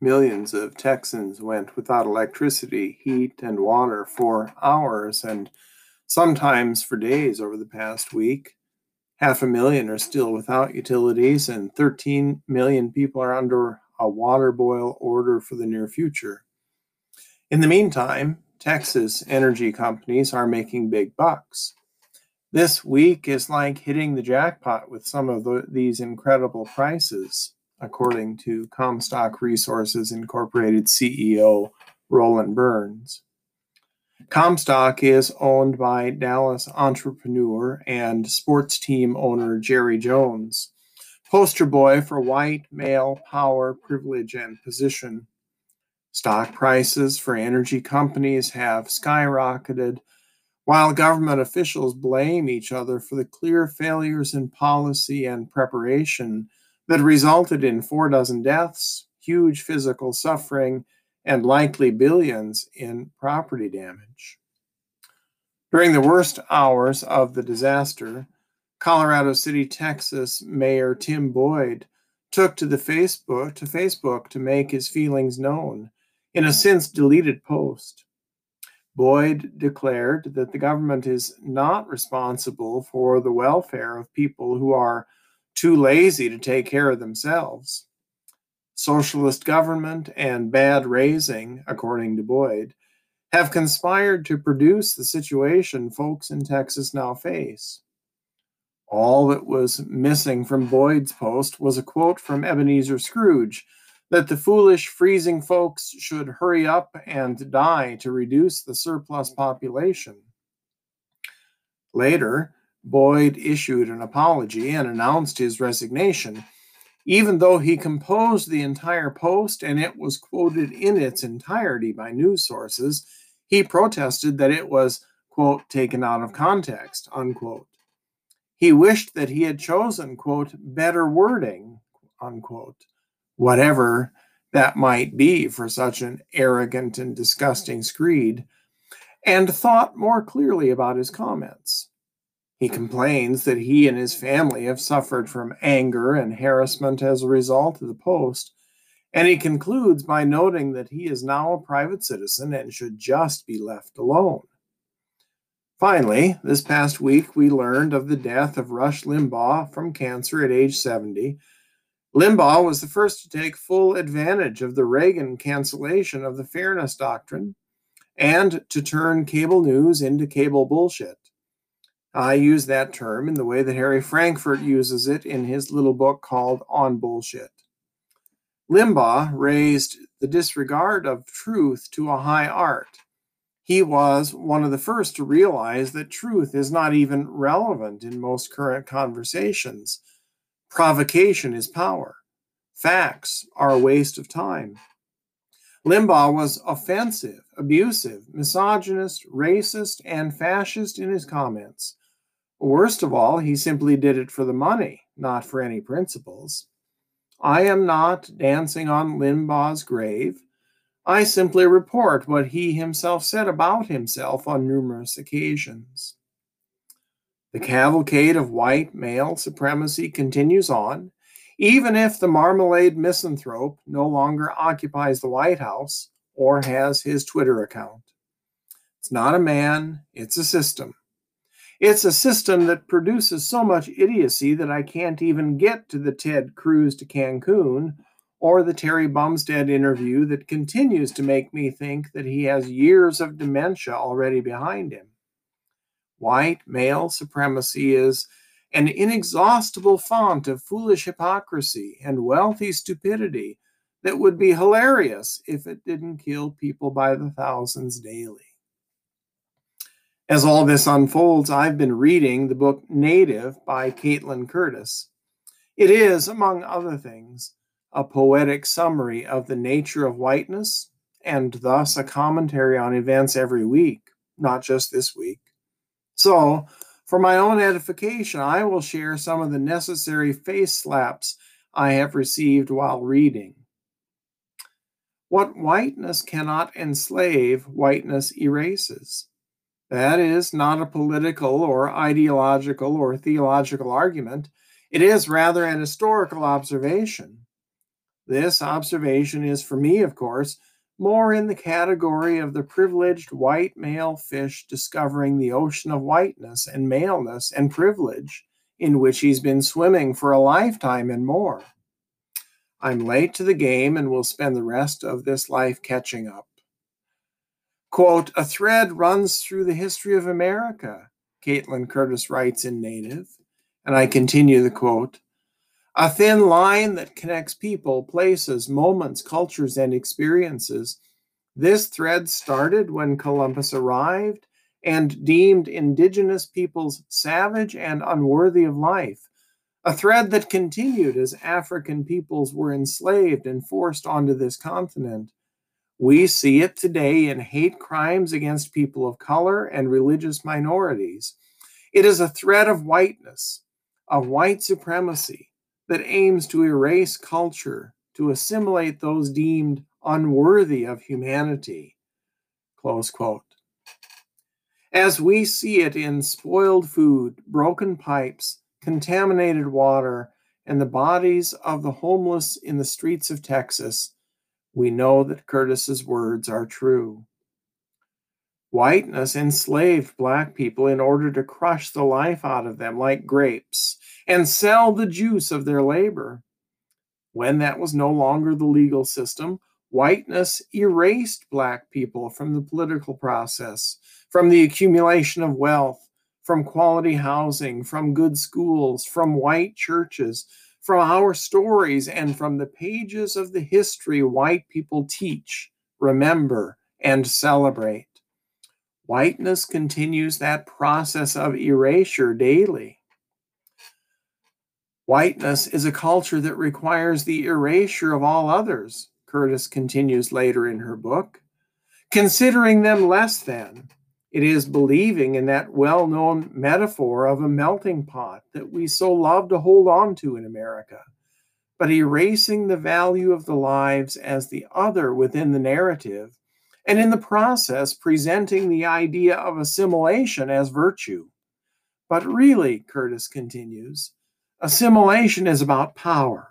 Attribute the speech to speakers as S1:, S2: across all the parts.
S1: Millions of Texans went without electricity, heat, and water for hours and sometimes for days over the past week. Half a million are still without utilities, and 13 million people are under a water boil order for the near future. In the meantime, Texas energy companies are making big bucks. This week is like hitting the jackpot with some of the, these incredible prices, according to Comstock Resources Incorporated CEO Roland Burns. Comstock is owned by Dallas entrepreneur and sports team owner Jerry Jones, poster boy for white male power, privilege, and position. Stock prices for energy companies have skyrocketed, while government officials blame each other for the clear failures in policy and preparation that resulted in four dozen deaths, huge physical suffering, and likely billions in property damage. During the worst hours of the disaster, Colorado City, Texas Mayor Tim Boyd took to the Facebook to Facebook to make his feelings known in a since deleted post. Boyd declared that the government is not responsible for the welfare of people who are too lazy to take care of themselves. Socialist government and bad raising, according to Boyd, have conspired to produce the situation folks in Texas now face. All that was missing from Boyd's post was a quote from Ebenezer Scrooge that the foolish, freezing folks should hurry up and die to reduce the surplus population. Later, Boyd issued an apology and announced his resignation even though he composed the entire post and it was quoted in its entirety by news sources, he protested that it was, quote, taken out of context, unquote. He wished that he had chosen, quote, better wording, unquote, whatever that might be for such an arrogant and disgusting screed, and thought more clearly about his comments. He complains that he and his family have suffered from anger and harassment as a result of the post, and he concludes by noting that he is now a private citizen and should just be left alone. Finally, this past week, we learned of the death of Rush Limbaugh from cancer at age 70. Limbaugh was the first to take full advantage of the Reagan cancellation of the Fairness Doctrine and to turn cable news into cable bullshit. I use that term in the way that Harry Frankfurt uses it in his little book called On Bullshit. Limbaugh raised the disregard of truth to a high art. He was one of the first to realize that truth is not even relevant in most current conversations. Provocation is power. Facts are a waste of time. Limbaugh was offensive, abusive, misogynist, racist, and fascist in his comments. Worst of all, he simply did it for the money, not for any principles. I am not dancing on Limbaugh's grave. I simply report what he himself said about himself on numerous occasions. The cavalcade of white male supremacy continues on, even if the marmalade misanthrope no longer occupies the White House or has his Twitter account. It's not a man, it's a system. It's a system that produces so much idiocy that I can't even get to the Ted Cruz to Cancun or the Terry Bumstead interview that continues to make me think that he has years of dementia already behind him. White male supremacy is an inexhaustible font of foolish hypocrisy and wealthy stupidity that would be hilarious if it didn't kill people by the thousands daily. As all this unfolds, I've been reading the book Native by Kaitlin Curtice. It is, among other things, a poetic summary of the nature of whiteness and thus a commentary on events every week, not just this week. So, for my own edification, I will share some of the necessary face slaps I have received while reading. What whiteness cannot enslave, whiteness erases. That is not a political or ideological or theological argument. It is rather an historical observation. This observation is, for me, of course, more in the category of the privileged white male fish discovering the ocean of whiteness and maleness and privilege in which he's been swimming for a lifetime and more. I'm late to the game and will spend the rest of this life catching up. Quote, a thread runs through the history of America, Kaitlin Curtice writes in Native. And I continue the quote a thin line that connects people, places, moments, cultures, and experiences. This thread started when Columbus arrived and deemed indigenous peoples savage and unworthy of life, a thread that continued as African peoples were enslaved and forced onto this continent. We see it today in hate crimes against people of color and religious minorities. It is a threat of whiteness, of white supremacy that aims to erase culture, to assimilate those deemed unworthy of humanity. Close quote. As we see it in spoiled food, broken pipes, contaminated water, and the bodies of the homeless in the streets of Texas, we know that Curtice's words are true. Whiteness enslaved black people in order to crush the life out of them like grapes and sell the juice of their labor. When that was no longer the legal system, whiteness erased black people from the political process, from the accumulation of wealth, from quality housing, from good schools, from white churches, from our stories, and from the pages of the history white people teach, remember, and celebrate. Whiteness continues that process of erasure daily. Whiteness is a culture that requires the erasure of all others, Curtice continues later in her book. Considering them less than, it is believing in that well known metaphor of a melting pot that we so love to hold on to in America, but erasing the value of the lives as the other within the narrative, and in the process presenting the idea of assimilation as virtue. But really, Curtice continues, Assimilation is about power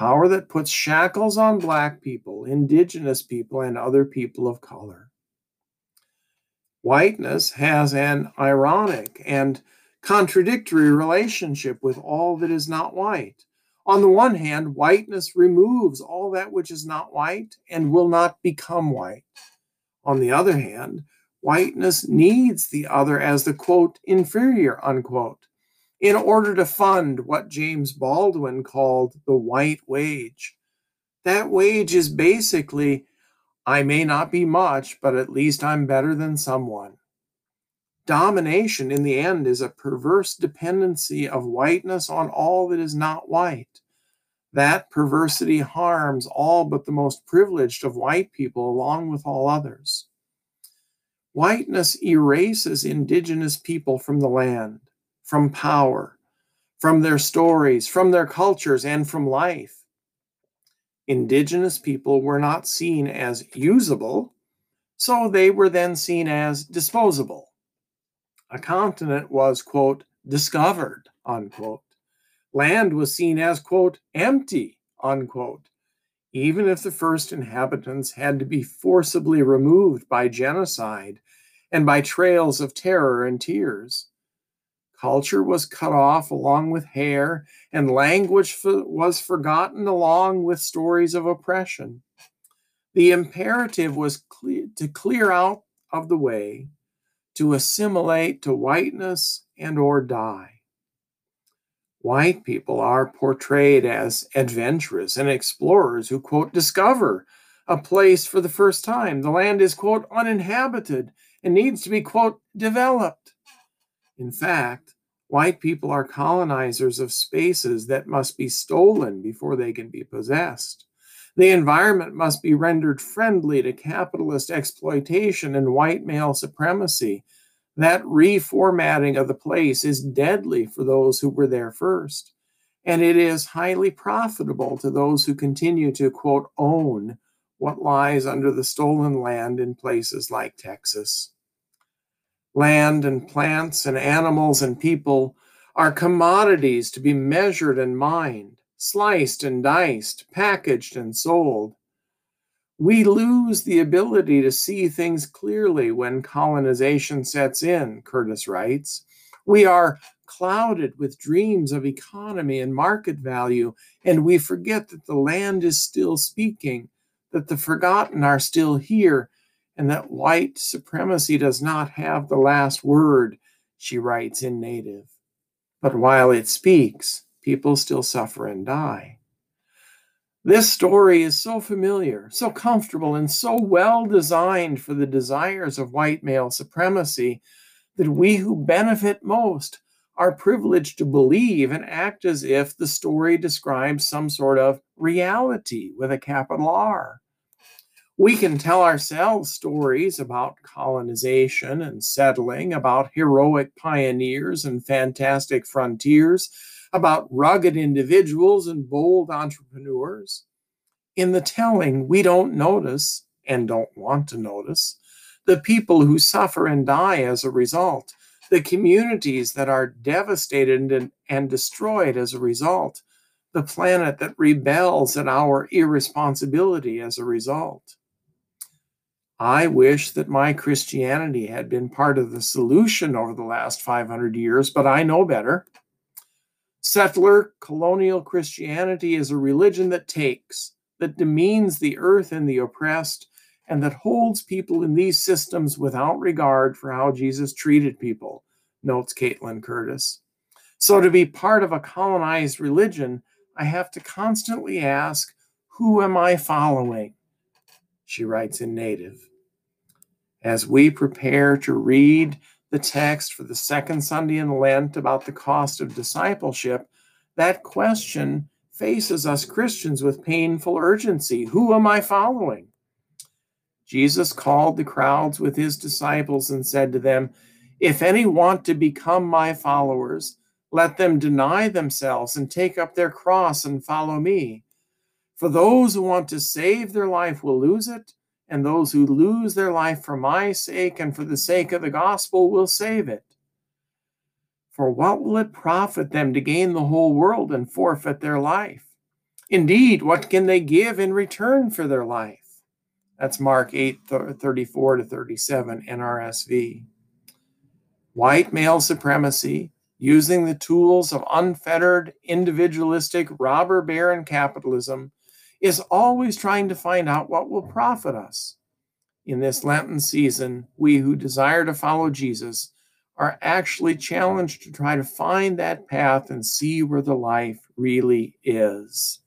S1: power that puts shackles on Black people, Indigenous people, and other people of color. Whiteness has an ironic and contradictory relationship with all that is not white. On the one hand, whiteness removes all that which is not white and will not become white. On the other hand, whiteness needs the other as the quote inferior unquote in order to fund what James Baldwin called the white wage. That wage is basically I may not be much, but at least I'm better than someone. Domination, in the end, is a perverse dependency of whiteness on all that is not white. That perversity harms all but the most privileged of white people, along with all others. Whiteness erases indigenous people from the land from power, from their stories, from their cultures, and from life. Indigenous people were not seen as usable, so they were then seen as disposable. A continent was, quote, discovered, unquote. Land was seen as, quote, empty, unquote, even if the first inhabitants had to be forcibly removed by genocide and by trails of terror and tears. Culture was cut off along with hair, and language was forgotten along with stories of oppression. The imperative was clear, to clear out of the way, to assimilate to whiteness and or die. White people are portrayed as adventurous and explorers who, quote, discover a place for the first time. The land is, quote, uninhabited and needs to be, quote, developed. In fact, white people are colonizers of spaces that must be stolen before they can be possessed. The environment must be rendered friendly to capitalist exploitation and white male supremacy. That reformatting of the place is deadly for those who were there first. And it is highly profitable to those who continue to, quote, own what lies under the stolen land in places like Texas. Land and plants and animals and people are commodities to be measured and mined, sliced and diced, packaged and sold. We lose the ability to see things clearly when colonization sets in, Curtice writes. We are clouded with dreams of economy and market value, and we forget that the land is still speaking, that the forgotten are still here, and that white supremacy does not have the last word, she writes in native. But while it speaks, people still suffer and die. This story is so familiar, so comfortable, and so well designed for the desires of white male supremacy that we who benefit most are privileged to believe and act as if the story describes some sort of reality with a capital R. We can tell ourselves stories about colonization and settling, about heroic pioneers and fantastic frontiers, about rugged individuals and bold entrepreneurs. In the telling, we don't notice and don't want to notice the people who suffer and die as a result, the communities that are devastated and, and destroyed as a result, the planet that rebels at our irresponsibility as a result. I wish that my Christianity had been part of the solution over the last 500 years, but I know better. Settler colonial Christianity is a religion that takes, that demeans the earth and the oppressed, and that holds people in these systems without regard for how Jesus treated people, notes Kaitlin Curtice. So, to be part of a colonized religion, I have to constantly ask, Who am I following? She writes in Native as we prepare to read the text for the second Sunday in Lent about the cost of discipleship, that question faces us Christians with painful urgency. Who am I following? Jesus called the crowds with his disciples and said to them, If any want to become my followers, let them deny themselves and take up their cross and follow me. For those who want to save their life will lose it and those who lose their life for my sake and for the sake of the gospel will save it. For what will it profit them to gain the whole world and forfeit their life? Indeed, what can they give in return for their life? That's Mark 8 34 to 37 NRSV. White male supremacy, using the tools of unfettered, individualistic, robber baron capitalism, is always trying to find out what will profit us. In this Lenten season, we who desire to follow Jesus are actually challenged to try to find that path and see where the life really is.